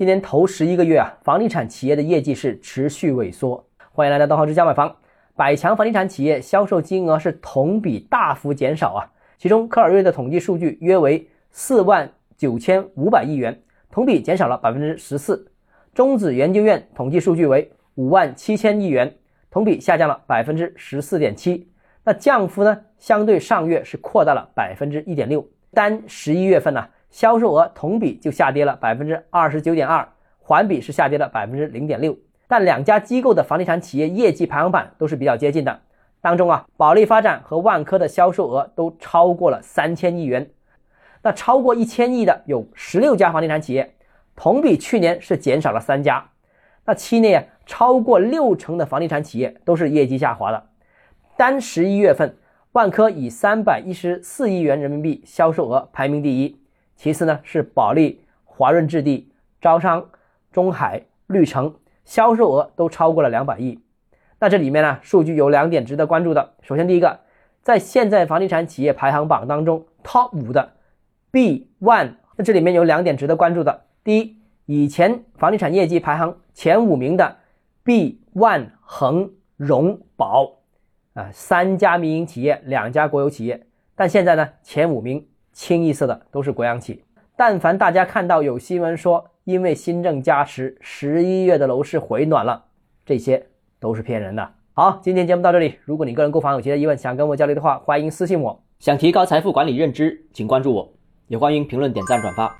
今年头十一个月啊，房地产企业的业绩是持续萎缩。欢迎来到东浩之家买房。百强房地产企业销售金额是同比大幅减少啊，其中科尔瑞的统计数据约为四万九千五百亿元，同比减少了百分之十四。中子研究院统计数据为五万七千亿元，同比下降了百分之十四点七。那降幅呢，相对上月是扩大了百分之一点六。单十一月份呢？销售额同比就下跌了百分之二十九点二，环比是下跌了百分之零点六。但两家机构的房地产企业业绩排行榜都是比较接近的。当中啊，保利发展和万科的销售额都超过了三千亿元。那超过一千亿的有十六家房地产企业，同比去年是减少了三家。那期内啊，超过六成的房地产企业都是业绩下滑的。单十一月份，万科以三百一十四亿元人民币销售额排名第一。其次呢是保利、华润置地、招商、中海、绿城，销售额都超过了两百亿。那这里面呢，数据有两点值得关注的。首先，第一个，在现在房地产企业排行榜当中，Top 五的 B One，那这里面有两点值得关注的。第一，以前房地产业绩排行前五名的 B One 恒荣宝啊，三家民营企业，两家国有企业，但现在呢，前五名。清一色的都是国央企。但凡大家看到有新闻说因为新政加持，十一月的楼市回暖了，这些都是骗人的。好，今天节目到这里。如果你个人购房有其他疑问，想跟我交流的话，欢迎私信我。想提高财富管理认知，请关注我，也欢迎评论、点赞、转发。